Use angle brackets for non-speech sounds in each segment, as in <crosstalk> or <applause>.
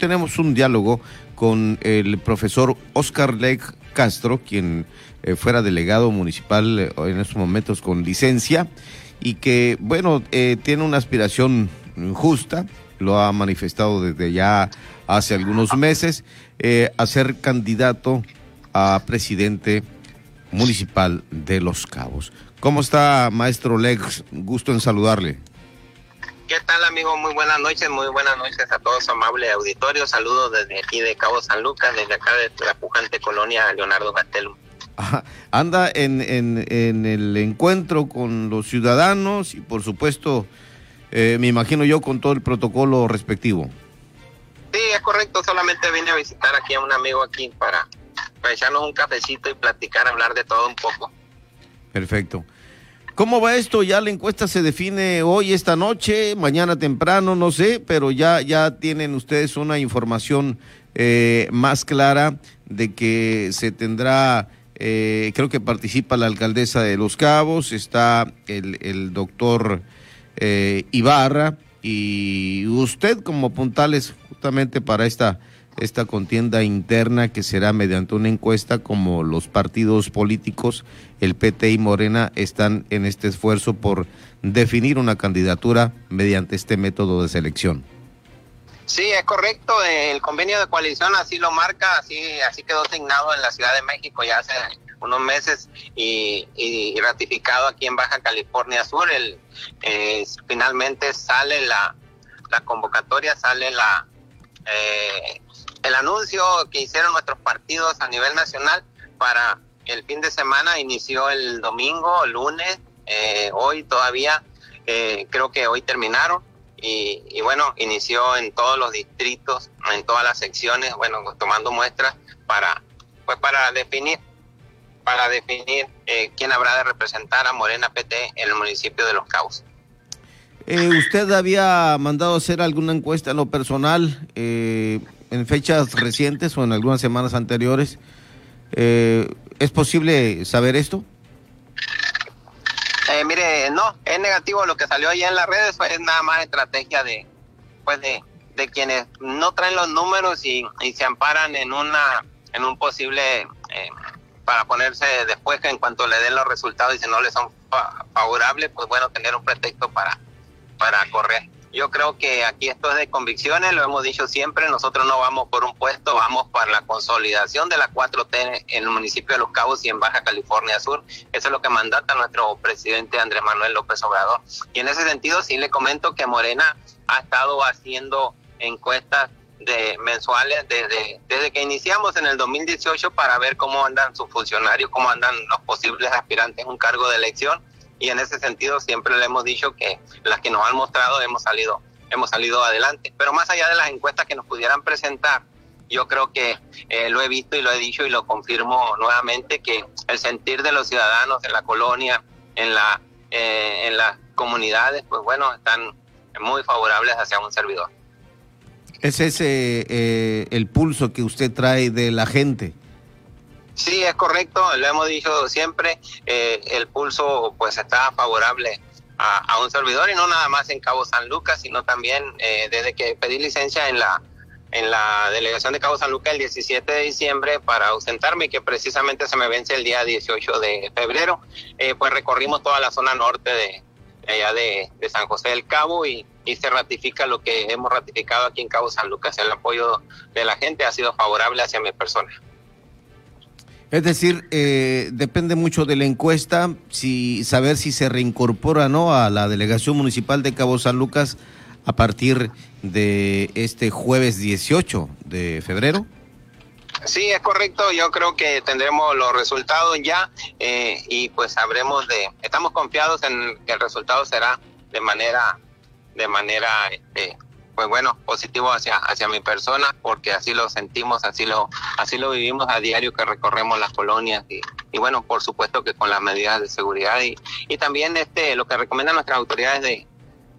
tenemos un diálogo con el profesor Oscar Leg Castro, quien eh, fuera delegado municipal eh, en estos momentos con licencia y que, bueno, eh, tiene una aspiración justa, lo ha manifestado desde ya hace algunos meses, a ser candidato a presidente municipal de Los Cabos. ¿Cómo está, maestro Lex? Gusto en saludarle. ¿Qué tal, amigo? Muy buenas noches, muy buenas noches a todos, amable auditorio. Saludos desde aquí de Cabo San Lucas, desde acá de la pujante colonia Leonardo Gastelum. Anda en, en, el encuentro con los ciudadanos y, por supuesto, eh, me imagino yo, con todo el protocolo respectivo. Sí, es correcto. Solamente vine a visitar aquí a un amigo aquí para, para echarnos un cafecito y platicar, hablar de todo un poco. Perfecto. ¿Cómo va esto? Ya la encuesta se define hoy, esta noche, mañana temprano, no sé, pero ya, ya tienen ustedes una información eh, más clara de que se tendrá, eh, creo que participa la alcaldesa de Los Cabos, está el, doctor eh, Ibarra y usted como puntales justamente para esta esta contienda interna que será mediante una encuesta como los partidos políticos, el PT y Morena, están en este esfuerzo por definir una candidatura mediante este método de selección. Sí, es correcto. El convenio de coalición así lo marca, así, así quedó asignado en la Ciudad de México ya hace unos meses y, ratificado aquí en Baja California Sur. El, eh, finalmente sale la, la convocatoria, sale la, eh, el anuncio que hicieron nuestros partidos a nivel nacional para el fin de semana inició el domingo, lunes, eh, hoy todavía, eh, creo que hoy terminaron y, bueno, inició en todos los distritos, en todas las secciones, bueno, tomando muestras para, pues para definir, para definir eh, quién habrá de representar a Morena PT en el municipio de Los Cabos. ¿Usted había mandado hacer alguna encuesta en lo personal? Eh, en fechas recientes o en algunas semanas anteriores. Eh, ¿Es posible saber esto? Eh, mire, no, es negativo lo que salió allá en las redes, fue nada más estrategia de, pues de, de quienes no traen los números y, y, se amparan en una, en un posible, eh, para ponerse después que en cuanto le den los resultados y si no les son favorables, pues bueno, tener un pretexto para, para correr. Yo creo que aquí esto es de convicciones, lo hemos dicho siempre, nosotros no vamos por un puesto, vamos para la consolidación de la 4T en el municipio de Los Cabos y en Baja California Sur. Eso es lo que mandata nuestro presidente Andrés Manuel López Obrador. Y en ese sentido sí le comento que Morena ha estado haciendo encuestas de mensuales desde, desde que iniciamos en el 2018 para ver cómo andan sus funcionarios, cómo andan los posibles aspirantes a un cargo de elección y en ese sentido siempre le hemos dicho que las que nos han mostrado hemos salido hemos salido adelante. Pero más allá de las encuestas que nos pudieran presentar, yo creo que eh, lo he visto y lo he dicho y lo confirmo nuevamente que el sentir de los ciudadanos en la colonia, en la eh, en las comunidades, pues bueno, están muy favorables hacia un servidor. ¿Es ese eh, el pulso que usted trae de la gente? Sí, es correcto, lo hemos dicho siempre, eh, el pulso pues está favorable a, un servidor y no nada más en Cabo San Lucas, sino también eh, desde que pedí licencia en la en la delegación de Cabo San Lucas el 17 de diciembre para ausentarme, que precisamente se me vence el día 18 de febrero, eh, pues recorrimos toda la zona norte de, allá de, San José del Cabo y, y se ratifica lo que hemos ratificado aquí en Cabo San Lucas, el apoyo de la gente ha sido favorable hacia mi persona. Es decir, eh, depende mucho de la encuesta, si saber si se reincorpora no a la delegación municipal de Cabo San Lucas a partir de este jueves 18 de febrero. Sí, es correcto. Yo creo que tendremos los resultados ya eh, y pues sabremos de. Estamos confiados en que el resultado será de manera, de manera este, pues bueno, positivo hacia, hacia mi persona, porque así lo sentimos, así lo, así lo vivimos a diario que recorremos las colonias y, y bueno, por supuesto que con las medidas de seguridad y, y también este, lo que recomiendan nuestras autoridades de,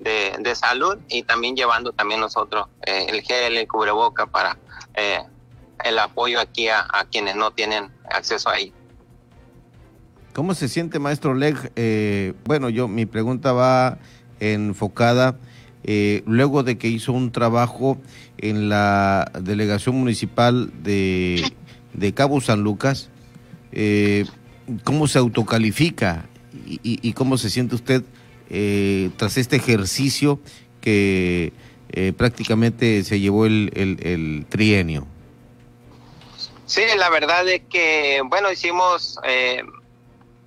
de, salud y también llevando también nosotros eh, el gel, el cubreboca para eh, el apoyo aquí a, quienes no tienen acceso ahí. ¿Cómo se siente, maestro Leg? Eh, bueno, yo mi pregunta va enfocada eh, luego de que hizo un trabajo en la delegación municipal de, de Cabo San Lucas, eh, ¿cómo se autocalifica y, cómo se siente usted eh, tras este ejercicio que prácticamente se llevó el, el trienio? Sí, la verdad es que, bueno, hicimos eh,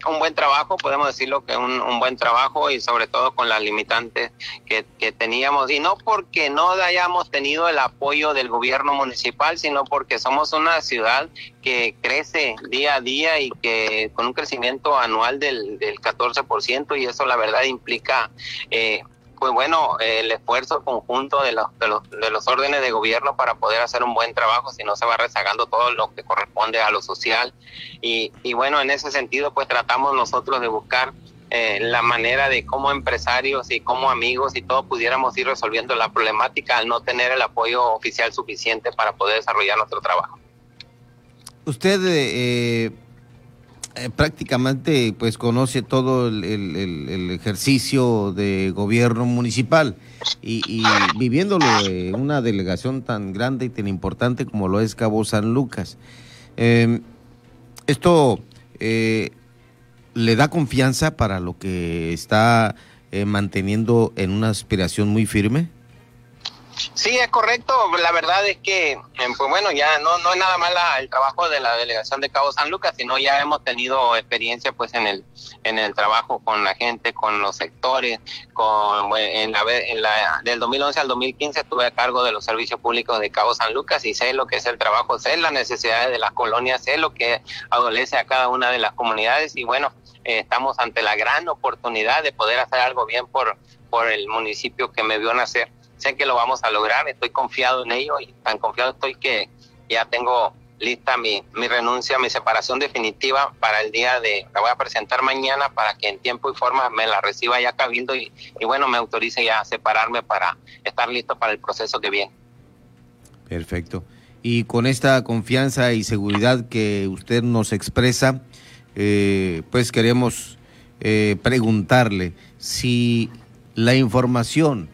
un buen trabajo, podemos decirlo que un, un buen trabajo y sobre todo con las limitantes que, que, teníamos. Y no porque no hayamos tenido el apoyo del gobierno municipal, sino porque somos una ciudad que crece día a día y que con un crecimiento anual del, del 14% y eso la verdad implica eh, pues bueno, el esfuerzo conjunto de los, de los, de órdenes de gobierno para poder hacer un buen trabajo, si no se va rezagando todo lo que corresponde a lo social. Y, y bueno, en ese sentido, pues tratamos nosotros de buscar eh, la manera de cómo empresarios y como amigos y todos pudiéramos ir resolviendo la problemática al no tener el apoyo oficial suficiente para poder desarrollar nuestro trabajo. Usted eh, eh, prácticamente pues conoce todo el, ejercicio de gobierno municipal y, viviéndolo en una delegación tan grande y tan importante como lo es Cabo San Lucas. Em, esto eh, le da confianza para lo que está eh, manteniendo en una aspiración muy firme. Sí, es correcto. La verdad es que, eh, pues bueno, ya no, no es nada más el trabajo de la delegación de Cabo San Lucas, sino ya hemos tenido experiencia pues en el en el trabajo con la gente, con los sectores, con en la, en la del 2011 al 2015 estuve a cargo de los servicios públicos de Cabo San Lucas y sé lo que es el trabajo, sé las necesidades de las colonias, sé lo que adolece a cada una de las comunidades y bueno, eh, estamos ante la gran oportunidad de poder hacer algo bien por por el municipio que me vio nacer sé que lo vamos a lograr, estoy confiado en ello y tan confiado estoy que ya tengo lista mi, mi renuncia, mi separación definitiva para el día de, la voy a presentar mañana para que en tiempo y forma me la reciba ya Cabildo y, y bueno, me autorice ya a separarme para estar listo para el proceso que viene. Perfecto. Y con esta confianza y seguridad que usted nos expresa, eh, pues queremos eh, preguntarle si la información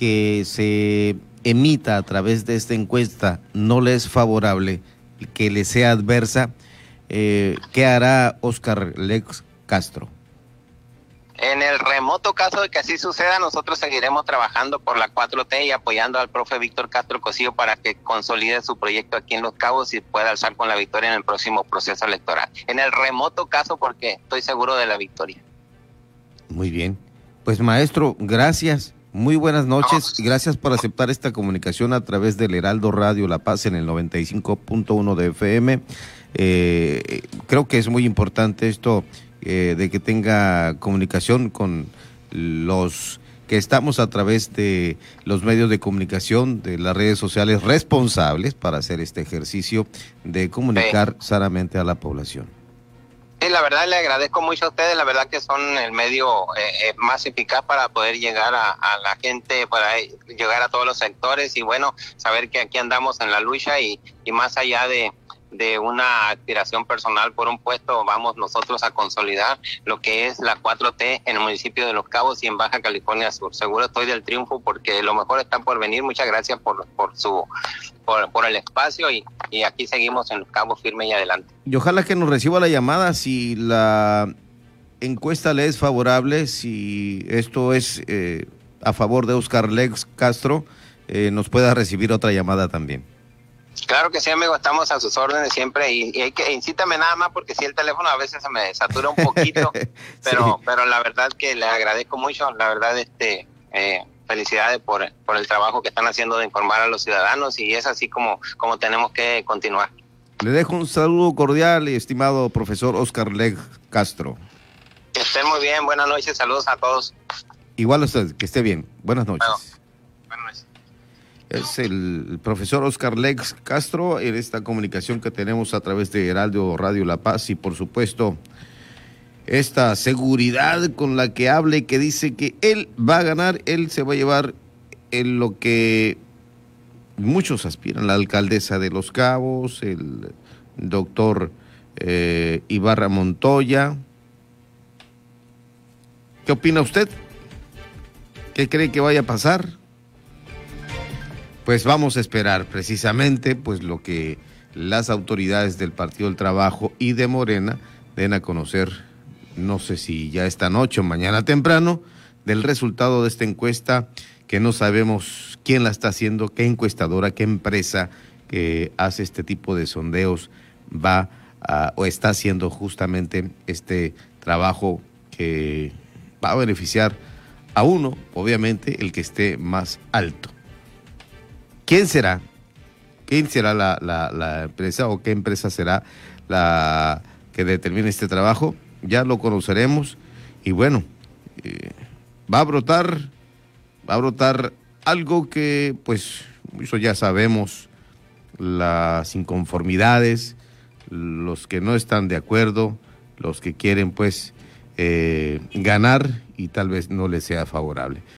que se emita a través de esta encuesta no le es favorable, que le sea adversa, eh, ¿qué hará Oscar Lex Castro? En el remoto caso de que así suceda, nosotros seguiremos trabajando por la 4T y apoyando al profe Víctor Castro Cosío para que consolide su proyecto aquí en Los Cabos y pueda alzar con la victoria en el próximo proceso electoral. En el remoto caso, porque estoy seguro de la victoria. Muy bien. Pues maestro, gracias. Muy buenas noches gracias por aceptar esta comunicación a través del Heraldo Radio La Paz en el 95.1 de FM. Eh, creo que es muy importante esto eh, de que tenga comunicación con los que estamos a través de los medios de comunicación, de las redes sociales responsables para hacer este ejercicio de comunicar sanamente a la población. Sí, la verdad le agradezco mucho a ustedes, la verdad que son el medio eh, eh, más eficaz para poder llegar a, la gente, para llegar a todos los sectores y bueno, saber que aquí andamos en la lucha y, y más allá de, de una aspiración personal por un puesto, vamos nosotros a consolidar lo que es la 4T en el municipio de Los Cabos y en Baja California Sur. Seguro estoy del triunfo porque lo mejor está por venir. Muchas gracias por, por su por, el espacio y, y, aquí seguimos en Los Cabos firme y adelante. Y ojalá que nos reciba la llamada si la encuesta le es favorable, si esto es eh, a favor de Oscar Lex Castro, eh, nos pueda recibir otra llamada también. Claro que sí, amigo, estamos a sus órdenes siempre y, hay que incítame nada más porque si el teléfono a veces se me satura un poquito, <laughs> pero pero la verdad que le agradezco mucho, la verdad este eh, felicidades por, por el trabajo que están haciendo de informar a los ciudadanos y es así como como tenemos que continuar. Le dejo un saludo cordial, y estimado profesor Oscar Leg Castro. Que estén muy bien, buenas noches, saludos a todos. Igual a usted, que esté bien. Buenas noches es el profesor Oscar Lex Castro en esta comunicación que tenemos a través de Heraldo Radio La Paz y por supuesto esta seguridad con la que habla y que dice que él va a ganar, él se va a llevar en lo que muchos aspiran, la alcaldesa de Los Cabos, el doctor eh, Ibarra Montoya. ¿Qué opina usted? ¿Qué cree que vaya a pasar? Pues vamos a esperar precisamente pues lo que las autoridades del Partido del Trabajo y de Morena den a conocer, no sé si ya esta noche o mañana temprano, del resultado de esta encuesta que no sabemos quién la está haciendo, qué encuestadora, qué empresa que hace este tipo de sondeos va a, o está haciendo justamente este trabajo que va a beneficiar a uno, obviamente, el que esté más alto. ¿Quién será? ¿Quién será la, la, empresa o qué empresa será la que determine este trabajo? Ya lo conoceremos y bueno, eh, va a brotar, va a brotar algo que pues eso ya sabemos, las inconformidades, los que no están de acuerdo, los que quieren pues eh, ganar y tal vez no les sea favorable.